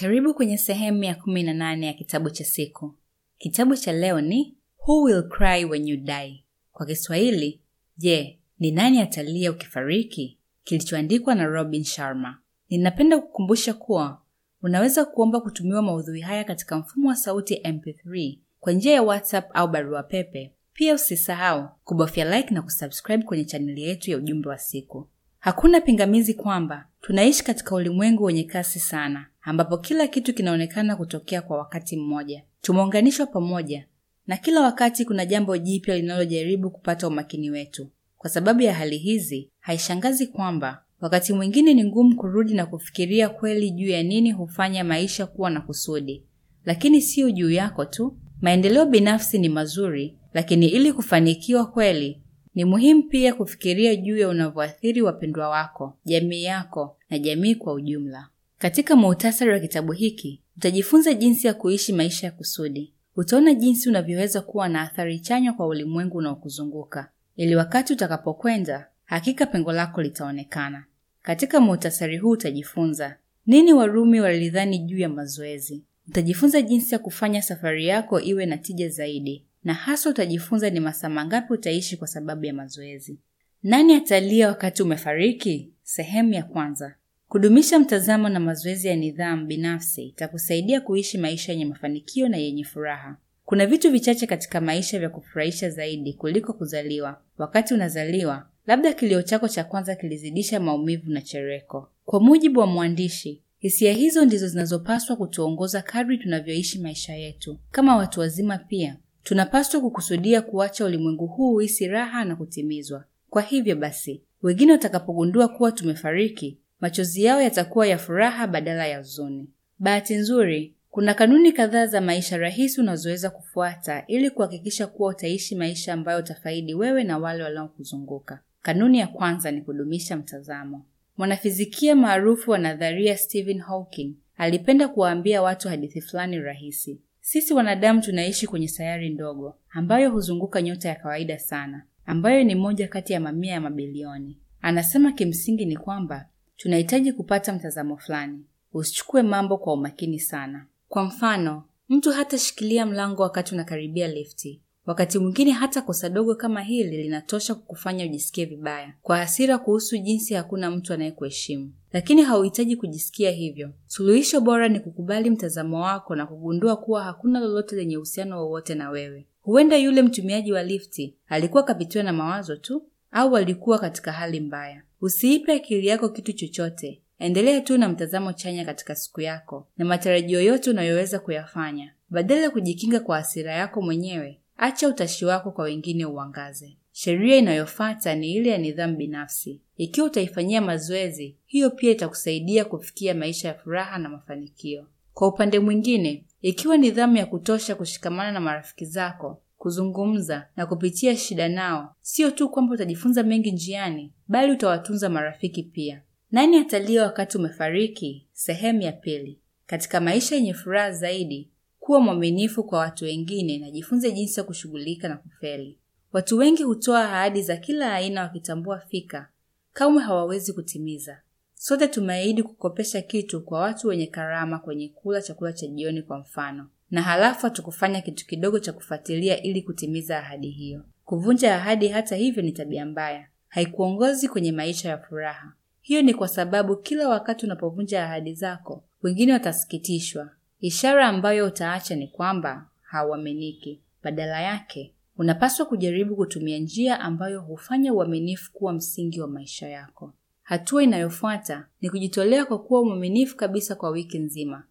Karibu kwenye sehemu ya kumi na nane ya kitabu cha siku. Kitabu cha leo ni Who Will Cry When You Die? Kwa Kiswahili, je, ni nani atalia ukifariki? Kilichoandikwa na Robin Sharma. Ninapenda kukumbusha kuwa unaweza kuomba kutumiwa maudhui haya katika mfumo wa sauti MP3 kwa njia ya WhatsApp au barua pepe. Pia usisahau kubofya like na kusubscribe kwenye chaneli yetu ya ujumbe wa siku. Hakuna pingamizi kwamba tunaishi katika ulimwengu wenye kasi sana, ambapo kila kitu kinaonekana kutokea kwa wakati mmoja. Tumeunganishwa pamoja na kila wakati kuna jambo jipya linalojaribu kupata umakini wetu. Kwa sababu ya hali hizi, haishangazi kwamba wakati mwingine ni ngumu kurudi na kufikiria kweli juu ya nini hufanya maisha kuwa na kusudi. Lakini siyo juu yako tu. Maendeleo binafsi ni mazuri, lakini ili kufanikiwa kweli ni muhimu pia kufikiria juu ya unavyoathiri wapendwa wako, jamii yako na jamii kwa ujumla. Katika muhtasari wa kitabu hiki, utajifunza jinsi ya kuishi maisha ya kusudi. Utaona jinsi unavyoweza kuwa na athari chanya kwa ulimwengu unaokuzunguka, ili wakati utakapokwenda, hakika pengo lako litaonekana. Katika muhtasari huu utajifunza nini Warumi walidhani juu ya mazoezi. Utajifunza jinsi ya kufanya safari yako iwe na tija zaidi, na hasa utajifunza ni masaa mangapi utaishi kwa sababu ya mazoezi. Nani atalia wakati umefariki? Sehemu ya kwanza. Kudumisha mtazamo na mazoezi ya nidhamu binafsi itakusaidia kuishi maisha yenye mafanikio na yenye furaha. Kuna vitu vichache katika maisha vya kufurahisha zaidi kuliko kuzaliwa. Wakati unazaliwa, labda kilio chako cha kwanza kilizidisha maumivu na chereko. Kwa mujibu wa mwandishi, hisia hizo ndizo zinazopaswa kutuongoza kadri tunavyoishi maisha yetu. Kama watu wazima pia tunapaswa kukusudia kuacha ulimwengu huu uhisi raha na kutimizwa. Kwa hivyo basi, wengine watakapogundua kuwa tumefariki, machozi yao yatakuwa ya furaha badala ya huzuni. Bahati nzuri, kuna kanuni kadhaa za maisha rahisi unazoweza kufuata ili kuhakikisha kuwa utaishi maisha ambayo utafaidi wewe na wale wanaokuzunguka. Kanuni ya kwanza ni kudumisha mtazamo. Mwanafizikia maarufu wa nadharia Stephen Hawking alipenda kuwaambia watu hadithi fulani rahisi. Sisi wanadamu tunaishi kwenye sayari ndogo ambayo huzunguka nyota ya kawaida sana, ambayo ni moja kati ya mamia ya mabilioni. Anasema kimsingi ni kwamba tunahitaji kupata mtazamo fulani. Usichukue mambo kwa umakini sana. Kwa mfano, mtu hatashikilia mlango wakati unakaribia lifti. Wakati mwingine hata kosa dogo kama hili linatosha kukufanya ujisikie vibaya, kwa hasira kuhusu jinsi hakuna mtu anayekuheshimu. Lakini hauhitaji kujisikia hivyo. Suluhisho bora ni kukubali mtazamo wako na kugundua kuwa hakuna lolote lenye uhusiano wowote na wewe. Huenda yule mtumiaji wa lifti alikuwa kapitiwa na mawazo tu, au walikuwa katika hali mbaya. Usiipe akili yako kitu chochote. Endelea tu na mtazamo chanya katika siku yako na matarajio yote unayoweza kuyafanya. Badala ya kujikinga kwa hasira yako mwenyewe, acha utashi wako kwa wengine uangaze. Sheria inayofuata ni ile ya nidhamu binafsi. Ikiwa utaifanyia mazoezi, hiyo pia itakusaidia kufikia maisha ya furaha na mafanikio. Kwa upande mwingine, ikiwa nidhamu ya kutosha kushikamana na marafiki zako, kuzungumza na kupitia shida nao, sio tu kwamba utajifunza mengi njiani, bali utawatunza marafiki pia. Nani atalia wakati umefariki? Sehemu ya pili. Katika maisha yenye furaha zaidi, kuwa mwaminifu kwa watu wengine na jifunze jinsi ya kushughulika na kufeli. Watu wengi hutoa ahadi za kila aina wakitambua fika kamwe hawawezi kutimiza. Sote tumeahidi kukopesha kitu kwa watu wenye karama kwenye kula chakula cha jioni kwa mfano, na halafu hatukufanya kitu kidogo cha kufuatilia ili kutimiza ahadi hiyo. Kuvunja ahadi, hata hivyo, ni tabia mbaya, haikuongozi kwenye maisha ya furaha. Hiyo ni kwa sababu kila wakati unapovunja ahadi zako, wengine watasikitishwa. Ishara ambayo utaacha ni kwamba hauaminiki. Badala yake, unapaswa kujaribu kutumia njia ambayo hufanya uaminifu kuwa msingi wa maisha yako. Hatua inayofuata ni kujitolea kwa kuwa mwaminifu kabisa kwa wiki nzima.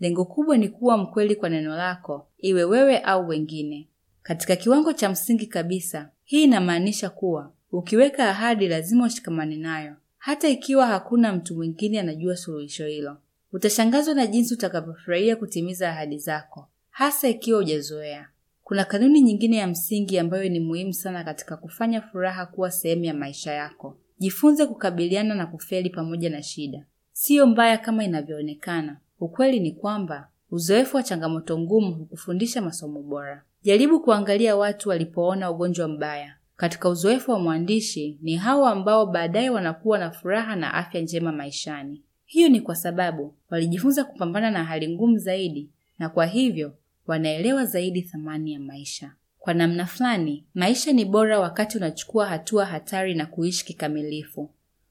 Lengo kubwa ni kuwa mkweli kwa neno lako, iwe wewe au wengine. Katika kiwango cha msingi kabisa, hii inamaanisha kuwa ukiweka ahadi lazima ushikamane nayo, hata ikiwa hakuna mtu mwingine anajua suluhisho hilo. Utashangazwa na jinsi utakavyofurahia kutimiza ahadi zako, hasa ikiwa hujazoea. Kuna kanuni nyingine ya msingi ambayo ni muhimu sana katika kufanya furaha kuwa sehemu ya maisha yako. Jifunze kukabiliana na kufeli pamoja na shida. Siyo mbaya kama inavyoonekana. Ukweli ni kwamba uzoefu wa changamoto ngumu hukufundisha masomo bora. Jaribu kuangalia watu walipoona ugonjwa mbaya. Katika uzoefu wa mwandishi, ni hao ambao baadaye wanakuwa na furaha na afya njema maishani. Hiyo ni kwa sababu walijifunza kupambana na hali ngumu zaidi, na kwa hivyo wanaelewa zaidi thamani ya maisha. Kwa namna fulani, maisha ni bora wakati unachukua hatua hatari na kuishi kikamilifu.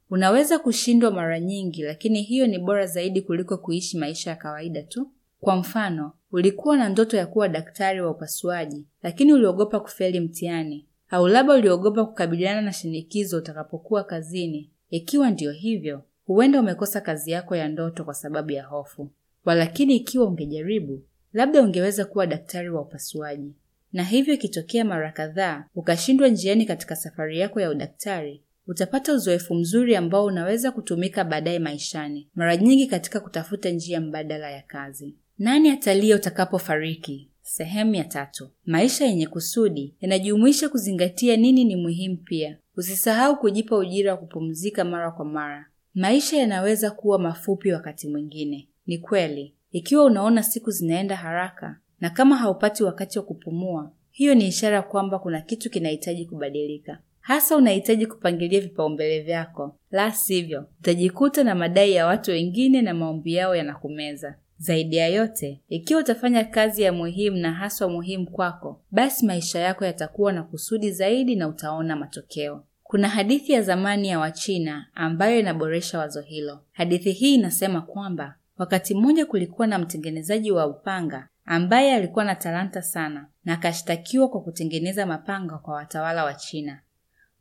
Unaweza kushindwa mara nyingi, lakini hiyo ni bora zaidi kuliko kuishi maisha ya kawaida tu. Kwa mfano, ulikuwa na ndoto ya kuwa daktari wa upasuaji, lakini uliogopa kufeli mtihani, au labda uliogopa kukabiliana na shinikizo utakapokuwa kazini. Ikiwa ndiyo hivyo, huenda umekosa kazi yako ya ndoto kwa sababu ya hofu. Walakini ikiwa ungejaribu, labda ungeweza kuwa daktari wa upasuaji. Na hivyo ikitokea mara kadhaa ukashindwa njiani katika safari yako ya udaktari, utapata uzoefu mzuri ambao unaweza kutumika baadaye maishani, mara nyingi katika kutafuta njia mbadala ya kazi. Nani atalia utakapofariki? Sehemu ya tatu. Maisha yenye kusudi yanajumuisha kuzingatia nini ni muhimu. Pia usisahau kujipa ujira wa kupumzika mara kwa mara. Maisha yanaweza kuwa mafupi wakati mwingine, ni kweli. Ikiwa unaona siku zinaenda haraka na kama haupati wakati wa kupumua, hiyo ni ishara kwamba kuna kitu kinahitaji kubadilika. Hasa unahitaji kupangilia vipaumbele vyako, la sivyo utajikuta na madai ya watu wengine na maombi yao yanakumeza. Zaidi ya yote, ikiwa utafanya kazi ya muhimu na haswa muhimu kwako, basi maisha yako yatakuwa na kusudi zaidi na utaona matokeo. Kuna hadithi ya zamani ya Wachina ambayo inaboresha wazo hilo. Hadithi hii inasema kwamba wakati mmoja kulikuwa na mtengenezaji wa upanga ambaye alikuwa na talanta sana na akashtakiwa kwa kutengeneza mapanga kwa watawala wa China.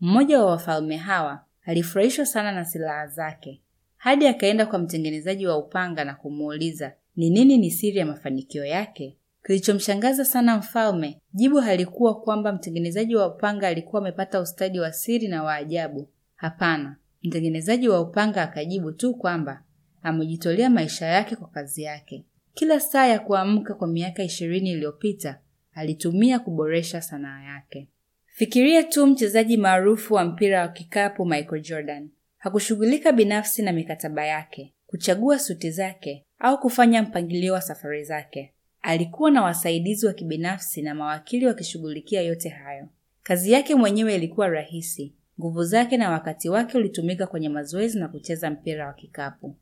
Mmoja wa wafalme hawa alifurahishwa sana na silaha zake hadi akaenda kwa mtengenezaji wa upanga na kumuuliza ni nini ni siri ya mafanikio yake. Kilichomshangaza sana mfalme, jibu halikuwa kwamba mtengenezaji wa upanga alikuwa amepata ustadi wa siri na wa ajabu. Hapana, mtengenezaji wa upanga akajibu tu kwamba amejitolea maisha yake kwa kazi yake. Kila saa ya kuamka kwa miaka ishirini iliyopita alitumia kuboresha sanaa yake. Fikiria tu mchezaji maarufu wa mpira wa kikapu Michael Jordan. Hakushughulika binafsi na mikataba yake, kuchagua suti zake au kufanya mpangilio wa safari zake. Alikuwa na wasaidizi wa kibinafsi na mawakili wakishughulikia yote hayo. Kazi yake mwenyewe ilikuwa rahisi. Nguvu zake na wakati wake ulitumika kwenye mazoezi na kucheza mpira wa kikapu.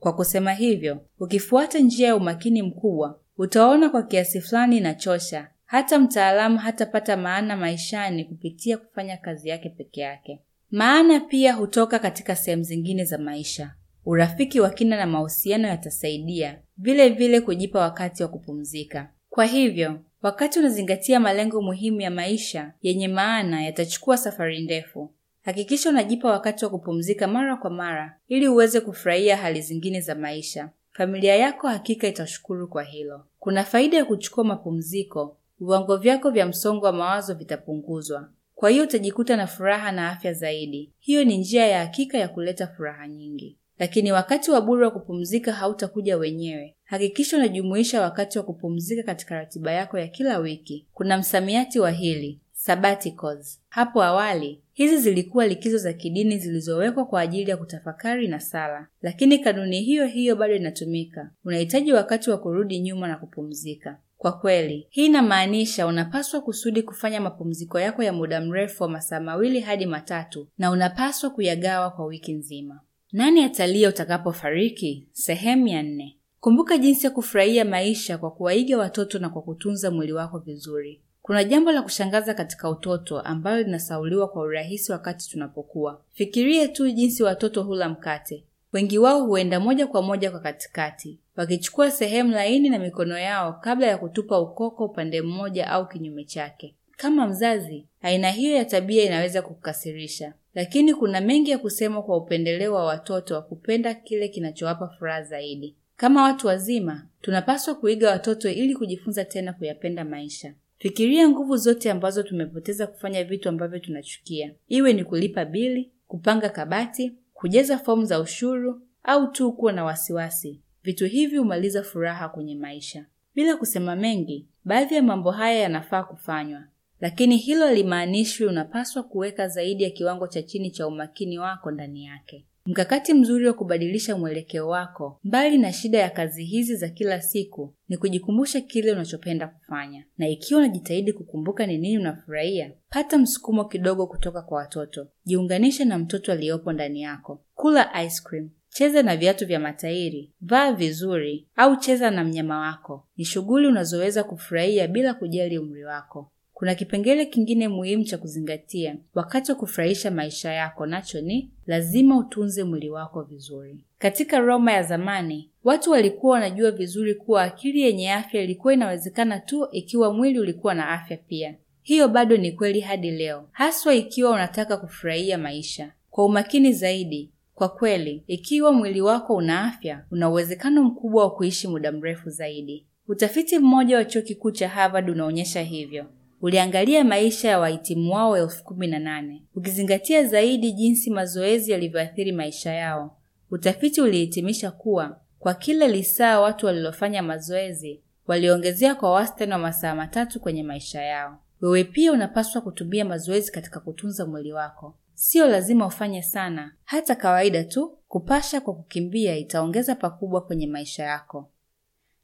Kwa kusema hivyo, ukifuata njia ya umakini mkubwa, utaona kwa kiasi fulani inachosha. Hata mtaalamu hatapata maana maishani kupitia kufanya kazi yake peke yake. Maana pia hutoka katika sehemu zingine za maisha. Urafiki wa kina na mahusiano yatasaidia vile vile kujipa wakati wa kupumzika. Kwa hivyo, wakati unazingatia malengo muhimu ya maisha yenye maana, yatachukua safari ndefu. Hakikisha unajipa wakati wa kupumzika mara kwa mara ili uweze kufurahia hali zingine za maisha. Familia yako hakika itashukuru kwa hilo. Kuna faida ya kuchukua mapumziko. Viwango vyako vya msongo wa mawazo vitapunguzwa. Kwa hiyo utajikuta na furaha na afya zaidi. Hiyo ni njia ya hakika ya kuleta furaha nyingi. Lakini wakati wa bure wa kupumzika hautakuja wenyewe. Hakikisha unajumuisha wakati wa kupumzika katika ratiba yako ya kila wiki. Kuna msamiati wa hili sabbaticals. Hapo awali hizi zilikuwa likizo za kidini zilizowekwa kwa ajili ya kutafakari na sala, lakini kanuni hiyo hiyo bado inatumika. Unahitaji wakati wa kurudi nyuma na kupumzika. Kwa kweli, hii inamaanisha unapaswa kusudi kufanya mapumziko yako ya muda mrefu wa masaa mawili hadi matatu, na unapaswa kuyagawa kwa wiki nzima. Nani atalia utakapofariki? Sehemu ya nne. Kumbuka jinsi ya kufurahia maisha kwa kuwaiga watoto na kwa kutunza mwili wako vizuri. Kuna jambo la kushangaza katika utoto ambalo linasauliwa kwa urahisi wakati tunapokuwa. Fikirie tu jinsi watoto hula mkate. Wengi wao huenda moja kwa moja kwa katikati, wakichukua sehemu laini na mikono yao kabla ya kutupa ukoko upande mmoja au kinyume chake. Kama mzazi, aina hiyo ya tabia inaweza kukasirisha, lakini kuna mengi ya kusema kwa upendeleo wa watoto wa kupenda kile kinachowapa furaha zaidi. Kama watu wazima, tunapaswa kuiga watoto ili kujifunza tena kuyapenda maisha. Fikiria nguvu zote ambazo tumepoteza kufanya vitu ambavyo tunachukia, iwe ni kulipa bili, kupanga kabati, kujaza fomu za ushuru au tu kuwa na wasiwasi. Vitu hivi humaliza furaha kwenye maisha. Bila kusema mengi, baadhi ya mambo haya yanafaa kufanywa, lakini hilo limaanishwi unapaswa kuweka zaidi ya kiwango cha chini cha umakini wako ndani yake. Mkakati mzuri wa kubadilisha mwelekeo wako mbali na shida ya kazi hizi za kila siku ni kujikumbusha kile unachopenda kufanya, na ikiwa unajitahidi kukumbuka ni nini unafurahia, pata msukumo kidogo kutoka kwa watoto. Jiunganishe na mtoto aliyopo ndani yako. Kula ice cream, cheza na viatu vya matairi, vaa vizuri au cheza na mnyama wako. Ni shughuli unazoweza kufurahia bila kujali umri wako. Kuna kipengele kingine muhimu cha kuzingatia wakati wa kufurahisha maisha yako, nacho ni lazima utunze mwili wako vizuri. Katika Roma ya zamani, watu walikuwa wanajua vizuri kuwa akili yenye afya ilikuwa inawezekana tu ikiwa mwili ulikuwa na afya pia. Hiyo bado ni kweli hadi leo, haswa ikiwa unataka kufurahia maisha kwa umakini zaidi. Kwa kweli, ikiwa mwili wako una afya, una uwezekano mkubwa wa kuishi muda mrefu zaidi. Utafiti mmoja wa chuo kikuu cha Harvard unaonyesha hivyo. Uliangalia maisha ya wahitimu wao elfu kumi na nane ukizingatia zaidi jinsi mazoezi yalivyoathiri maisha yao. Utafiti ulihitimisha kuwa kwa kila lisaa watu walilofanya mazoezi waliongezea kwa wastani wa masaa matatu kwenye maisha yao. Wewe pia unapaswa kutumia mazoezi katika kutunza mwili wako. Sio lazima ufanye sana, hata kawaida tu kupasha kwa kukimbia itaongeza pakubwa kwenye maisha yako.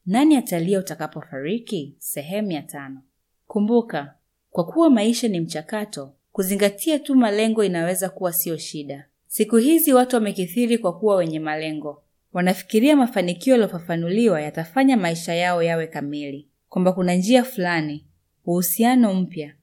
Nani atalia utakapofariki? Sehemu ya tano. Kumbuka, kwa kuwa maisha ni mchakato, kuzingatia tu malengo inaweza kuwa sio shida. Siku hizi watu wamekithiri kwa kuwa wenye malengo. Wanafikiria mafanikio yaliyofafanuliwa yatafanya maisha yao yawe kamili, kwamba kuna njia fulani, uhusiano mpya,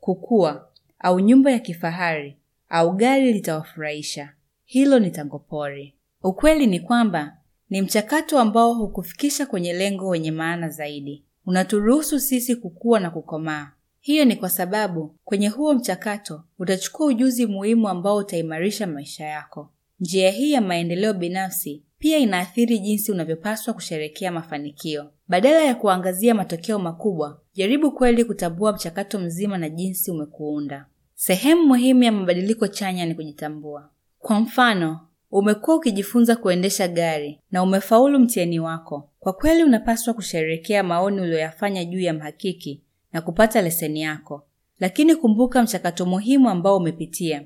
kukua au nyumba ya kifahari au gari litawafurahisha. Hilo ni tangopori. Ukweli ni kwamba ni mchakato ambao hukufikisha kwenye lengo wenye maana zaidi. Unaturuhusu sisi kukua na kukomaa. Hiyo ni kwa sababu kwenye huo mchakato utachukua ujuzi muhimu ambao utaimarisha maisha yako. Njia hii ya maendeleo binafsi pia inaathiri jinsi unavyopaswa kusherekea mafanikio. Badala ya kuangazia matokeo makubwa, jaribu kweli kutambua mchakato mzima na jinsi umekuunda. Sehemu muhimu ya mabadiliko chanya ni kujitambua. Kwa mfano, umekuwa ukijifunza kuendesha gari na umefaulu mtihani wako. Kwa kweli unapaswa kusherehekea maoni uliyoyafanya juu ya mhakiki na kupata leseni yako. Lakini kumbuka mchakato muhimu ambao umepitia.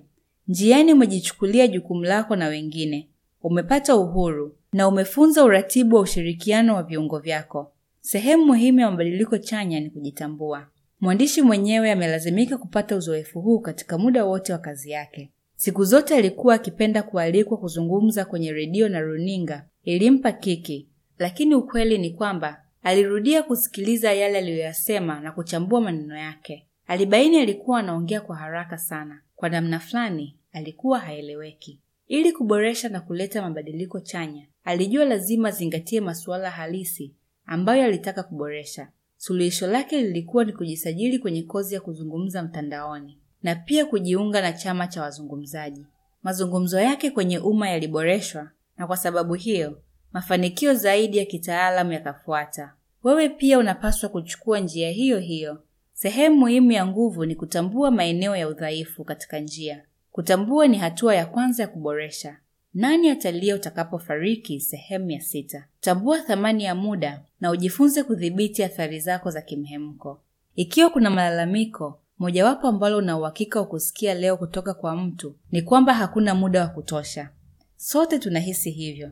Njiani umejichukulia jukumu lako na wengine. Umepata uhuru na umefunza uratibu wa ushirikiano wa viungo vyako. Sehemu muhimu ya mabadiliko chanya ni kujitambua. Mwandishi mwenyewe amelazimika kupata uzoefu huu katika muda wote wa kazi yake. Siku zote alikuwa akipenda kualikwa kuzungumza kwenye redio na runinga, ilimpa kiki, lakini ukweli ni kwamba alirudia kusikiliza yale aliyoyasema na kuchambua maneno yake. Alibaini alikuwa anaongea kwa haraka sana, kwa namna fulani alikuwa haeleweki. Ili kuboresha na kuleta mabadiliko chanya, alijua lazima azingatie masuala halisi ambayo alitaka kuboresha. Suluhisho lake lilikuwa ni kujisajili kwenye kozi ya kuzungumza mtandaoni na pia kujiunga na chama cha wazungumzaji. Mazungumzo yake kwenye umma yaliboreshwa, na kwa sababu hiyo mafanikio zaidi ya kitaalamu yakafuata. Wewe pia unapaswa kuchukua njia hiyo hiyo. Sehemu muhimu ya nguvu ni kutambua maeneo ya udhaifu katika njia. Kutambua ni hatua ya kwanza ya kuboresha. Nani atalia utakapofariki? Sehemu ya sita. Tambua thamani ya muda na ujifunze kudhibiti athari zako za kimhemko. Ikiwa kuna malalamiko, mojawapo ambalo una uhakika wa kusikia leo kutoka kwa mtu ni kwamba hakuna muda wa kutosha. Sote tunahisi hivyo,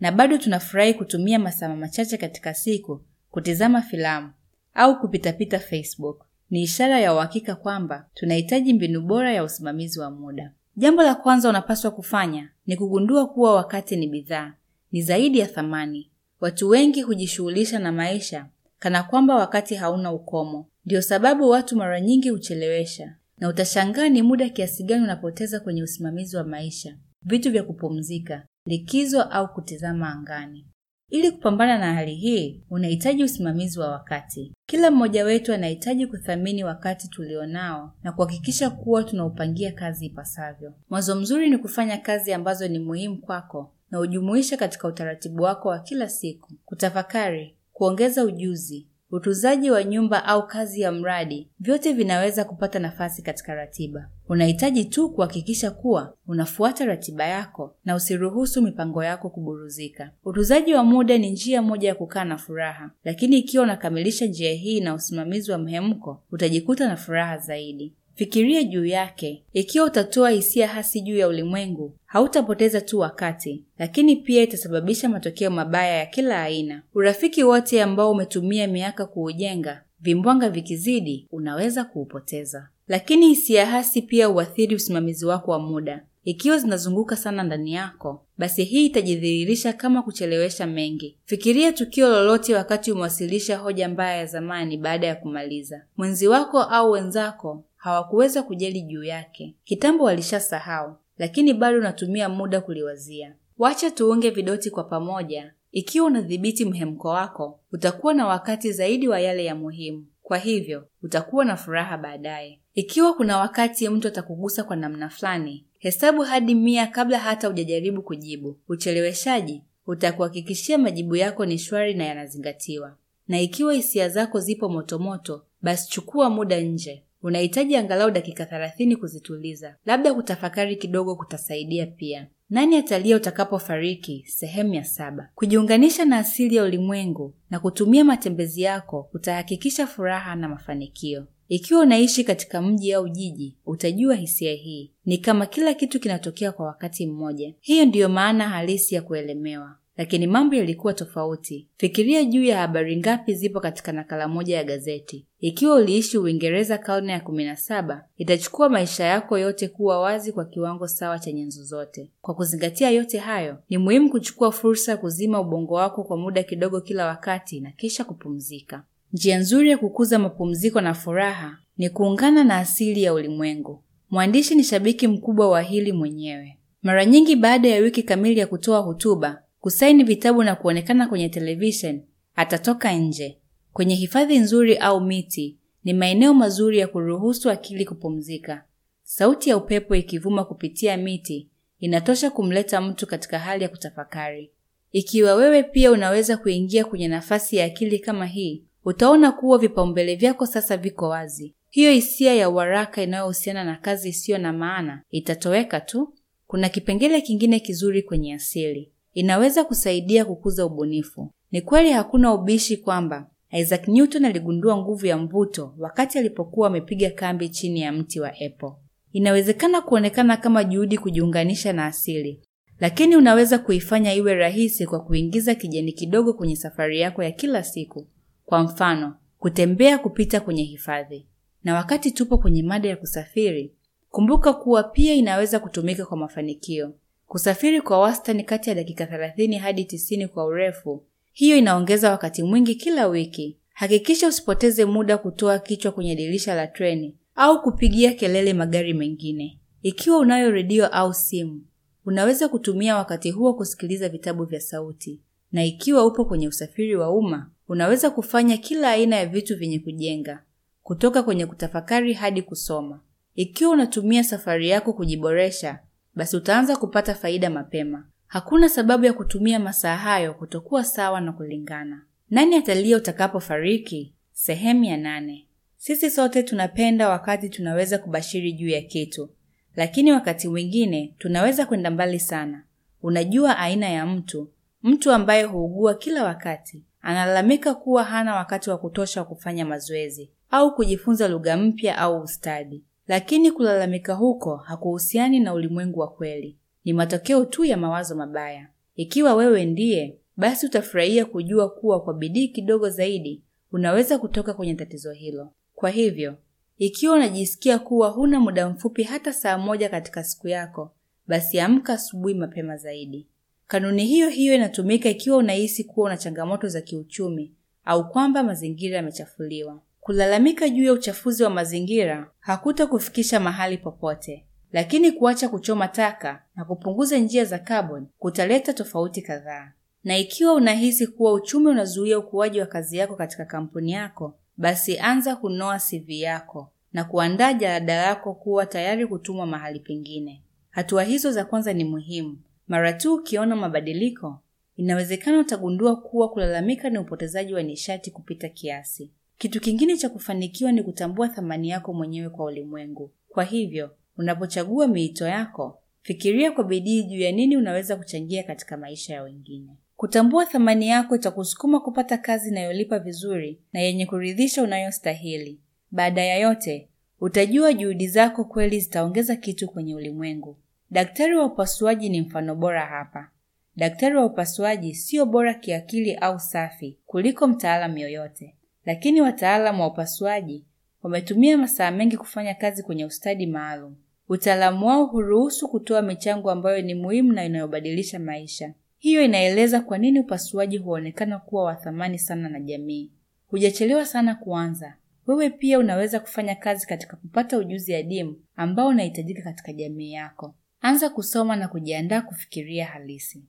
na bado tunafurahi kutumia masaa machache katika siku kutizama filamu au kupitapita Facebook. Ni ishara ya uhakika kwamba tunahitaji mbinu bora ya usimamizi wa muda. Jambo la kwanza unapaswa kufanya ni kugundua kuwa wakati ni bidhaa, ni zaidi ya thamani. Watu wengi hujishughulisha na maisha kana kwamba wakati hauna ukomo. Ndio sababu watu mara nyingi huchelewesha, na utashangaa ni muda kiasi gani unapoteza kwenye usimamizi wa maisha, vitu vya kupumzika, likizo au kutizama angani. Ili kupambana na hali hii, unahitaji usimamizi wa wakati. Kila mmoja wetu anahitaji kuthamini wakati tulionao na kuhakikisha kuwa tunaupangia kazi ipasavyo. Mwanzo mzuri ni kufanya kazi ambazo ni muhimu kwako na ujumuisha katika utaratibu wako wa kila siku. Kutafakari, kuongeza ujuzi, utunzaji wa nyumba au kazi ya mradi, vyote vinaweza kupata nafasi katika ratiba. Unahitaji tu kuhakikisha kuwa unafuata ratiba yako na usiruhusu mipango yako kuburuzika. Utunzaji wa muda ni njia moja ya kukaa na furaha, lakini ikiwa unakamilisha njia hii na usimamizi wa mhemko, utajikuta na furaha zaidi. Fikiria juu yake. Ikiwa utatoa hisia hasi juu ya ulimwengu, hautapoteza tu wakati, lakini pia itasababisha matokeo mabaya ya kila aina. Urafiki wote ambao umetumia miaka kuujenga, vimbwanga vikizidi, unaweza kuupoteza. Lakini hisia hasi pia huathiri usimamizi wako wa muda. ikiwa zinazunguka sana ndani yako, basi hii itajidhihirisha kama kuchelewesha mengi. Fikiria tukio lolote wakati umewasilisha hoja mbaya ya zamani baada ya kumaliza. Mwenzi wako au wenzako hawakuweza kujali juu yake, kitambo walishasahau, lakini bado unatumia muda kuliwazia. Wacha tuunge vidoti kwa pamoja. Ikiwa unadhibiti mhemko wako, utakuwa na wakati zaidi wa yale ya muhimu. Kwa hivyo utakuwa na furaha baadaye. Ikiwa kuna wakati mtu atakugusa kwa namna fulani, hesabu hadi mia kabla hata hujajaribu kujibu. Ucheleweshaji utakuhakikishia majibu yako ni shwari na yanazingatiwa. Na ikiwa hisia zako zipo motomoto, basi chukua muda nje. Unahitaji angalau dakika thelathini kuzituliza. Labda kutafakari kidogo kutasaidia pia. Nani atalia utakapofariki? Sehemu ya saba. Kujiunganisha na asili ya ulimwengu na kutumia matembezi yako kutahakikisha furaha na mafanikio. Ikiwa unaishi katika mji au jiji, utajua hisia hii. Ni kama kila kitu kinatokea kwa wakati mmoja. Hiyo ndiyo maana halisi ya kuelemewa. Lakini mambo yalikuwa tofauti. Fikiria juu ya habari ngapi zipo katika nakala moja ya gazeti. Ikiwa uliishi Uingereza karne ya kumi na saba, itachukua maisha yako yote kuwa wazi kwa kiwango sawa cha nyenzo zote. Kwa kuzingatia yote hayo, ni muhimu kuchukua fursa ya kuzima ubongo wako kwa muda kidogo kila wakati na kisha kupumzika. Njia nzuri ya kukuza mapumziko na furaha ni kuungana na asili ya ulimwengu. Mwandishi ni shabiki mkubwa wa hili mwenyewe. Mara nyingi baada ya wiki kamili ya kutoa hotuba kusaini vitabu na kuonekana kwenye televishen, atatoka nje. Kwenye hifadhi nzuri au miti ni maeneo mazuri ya kuruhusu akili kupumzika. Sauti ya upepo ikivuma kupitia miti inatosha kumleta mtu katika hali ya kutafakari. Ikiwa wewe pia unaweza kuingia kwenye nafasi ya akili kama hii, utaona kuwa vipaumbele vyako sasa viko wazi. Hiyo hisia ya uharaka inayohusiana na kazi isiyo na maana itatoweka tu. Kuna kipengele kingine kizuri kwenye asili inaweza kusaidia kukuza ubunifu. Ni kweli hakuna ubishi kwamba Isaac Newton aligundua nguvu ya mvuto wakati alipokuwa amepiga kambi chini ya mti wa apple. Inawezekana kuonekana kama juhudi kujiunganisha na asili, lakini unaweza kuifanya iwe rahisi kwa kuingiza kijani kidogo kwenye safari yako ya kila siku. Kwa mfano, kutembea kupita kwenye hifadhi. Na wakati tupo kwenye mada ya kusafiri, kumbuka kuwa pia inaweza kutumika kwa mafanikio. Kusafiri kwa wastani kati ya dakika 30 hadi 90 kwa urefu, hiyo inaongeza wakati mwingi kila wiki. Hakikisha usipoteze muda kutoa kichwa kwenye dirisha la treni au kupigia kelele magari mengine. Ikiwa unayo redio au simu, unaweza kutumia wakati huo kusikiliza vitabu vya sauti. Na ikiwa upo kwenye usafiri wa umma, unaweza kufanya kila aina ya vitu vyenye kujenga, kutoka kwenye kutafakari hadi kusoma. Ikiwa unatumia safari yako kujiboresha, basi utaanza kupata faida mapema. Hakuna sababu ya kutumia masaa hayo kutokuwa sawa na kulingana. Nani atalia utakapofariki? Sehemu ya nane. Sisi sote tunapenda wakati tunaweza kubashiri juu ya kitu, lakini wakati mwingine tunaweza kwenda mbali sana. Unajua aina ya mtu, mtu ambaye huugua kila wakati, analalamika kuwa hana wakati wa kutosha wa kufanya mazoezi au kujifunza lugha mpya au ustadi. Lakini kulalamika huko hakuhusiani na ulimwengu wa kweli, ni matokeo tu ya mawazo mabaya. Ikiwa wewe ndiye, basi utafurahia kujua kuwa kwa bidii kidogo zaidi unaweza kutoka kwenye tatizo hilo. Kwa hivyo, ikiwa unajisikia kuwa huna muda mfupi hata saa moja katika siku yako, basi amka asubuhi mapema zaidi. Kanuni hiyo hiyo inatumika ikiwa unahisi kuwa una changamoto za kiuchumi au kwamba mazingira yamechafuliwa. Kulalamika juu ya uchafuzi wa mazingira hakutakufikisha mahali popote, lakini kuacha kuchoma taka na kupunguza njia za kaboni kutaleta tofauti kadhaa. Na ikiwa unahisi kuwa uchumi unazuia ukuaji wa kazi yako katika kampuni yako, basi anza kunoa CV yako na kuandaa jalada lako kuwa tayari kutumwa mahali pengine. Hatua hizo za kwanza ni muhimu. Mara tu ukiona mabadiliko, inawezekana utagundua kuwa kulalamika ni upotezaji wa nishati kupita kiasi. Kitu kingine cha kufanikiwa ni kutambua thamani yako mwenyewe kwa ulimwengu. Kwa hivyo, unapochagua miito yako, fikiria kwa bidii juu ya nini unaweza kuchangia katika maisha ya wengine. Kutambua thamani yako itakusukuma kupata kazi inayolipa vizuri na yenye kuridhisha unayostahili. Baada ya yote, utajua juhudi zako kweli zitaongeza kitu kwenye ulimwengu. Daktari wa upasuaji ni mfano bora hapa. Daktari wa upasuaji sio bora kiakili au safi kuliko mtaalamu yoyote, lakini wataalamu wa upasuaji wametumia masaa mengi kufanya kazi kwenye ustadi maalum. Utaalamu wao huruhusu kutoa michango ambayo ni muhimu na inayobadilisha maisha. Hiyo inaeleza kwa nini upasuaji huonekana kuwa wa thamani sana na jamii. Hujachelewa sana kuanza. Wewe pia unaweza kufanya kazi katika kupata ujuzi adimu ambao unahitajika katika jamii yako. Anza kusoma na kujiandaa kufikiria halisi.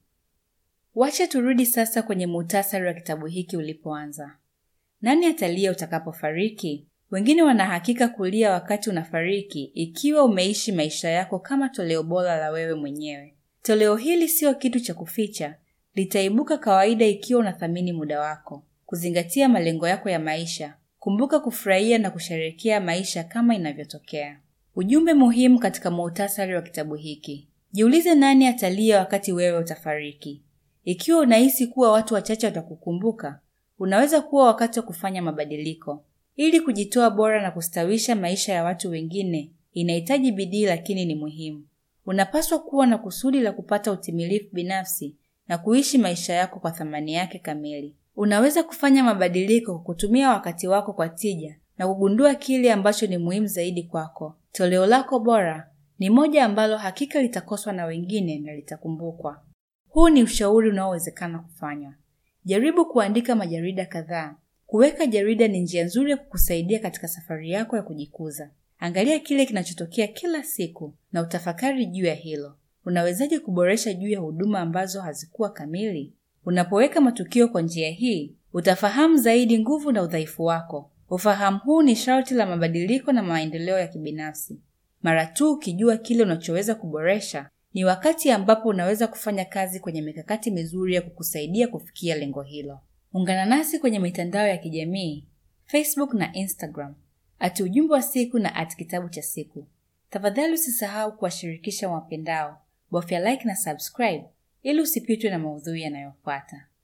Wacha turudi sasa kwenye muhtasari wa kitabu hiki ulipoanza. Nani atalia utakapofariki? Wengine wanahakika kulia wakati unafariki ikiwa umeishi maisha yako kama toleo bora la wewe mwenyewe. Toleo hili sio kitu cha kuficha, litaibuka kawaida ikiwa unathamini muda wako, kuzingatia malengo yako ya maisha, kumbuka kufurahia na kusherehekea maisha kama inavyotokea. Ujumbe muhimu katika muhtasari wa kitabu hiki. Jiulize nani atalia wakati wewe utafariki. Ikiwa unahisi kuwa watu wachache watakukumbuka, unaweza kuwa wakati wa kufanya mabadiliko. Ili kujitoa bora na kustawisha maisha ya watu wengine, inahitaji bidii lakini ni muhimu. Unapaswa kuwa na kusudi la kupata utimilifu binafsi na kuishi maisha yako kwa thamani yake kamili. Unaweza kufanya mabadiliko kwa kutumia wakati wako kwa tija na kugundua kile ambacho ni muhimu zaidi kwako. Toleo lako bora ni moja ambalo hakika litakoswa na wengine na litakumbukwa. Huu ni ushauri unaowezekana kufanywa. Jaribu kuandika majarida kadhaa. Kuweka jarida ni njia nzuri ya kukusaidia katika safari yako ya kujikuza. Angalia kile kinachotokea kila siku na utafakari juu ya hilo. Unawezaje kuboresha juu ya huduma ambazo hazikuwa kamili? Unapoweka matukio kwa njia hii, utafahamu zaidi nguvu na udhaifu wako. Ufahamu huu ni sharti la mabadiliko na maendeleo ya kibinafsi. Mara tu ukijua kile unachoweza kuboresha, ni wakati ambapo unaweza kufanya kazi kwenye mikakati mizuri ya kukusaidia kufikia lengo hilo. Ungana nasi kwenye mitandao ya kijamii Facebook na Instagram ati ujumbe wa siku na ati kitabu cha siku. Tafadhali usisahau kuwashirikisha wapendao. Bofya like na subscribe ili usipitwe na maudhui yanayofuata.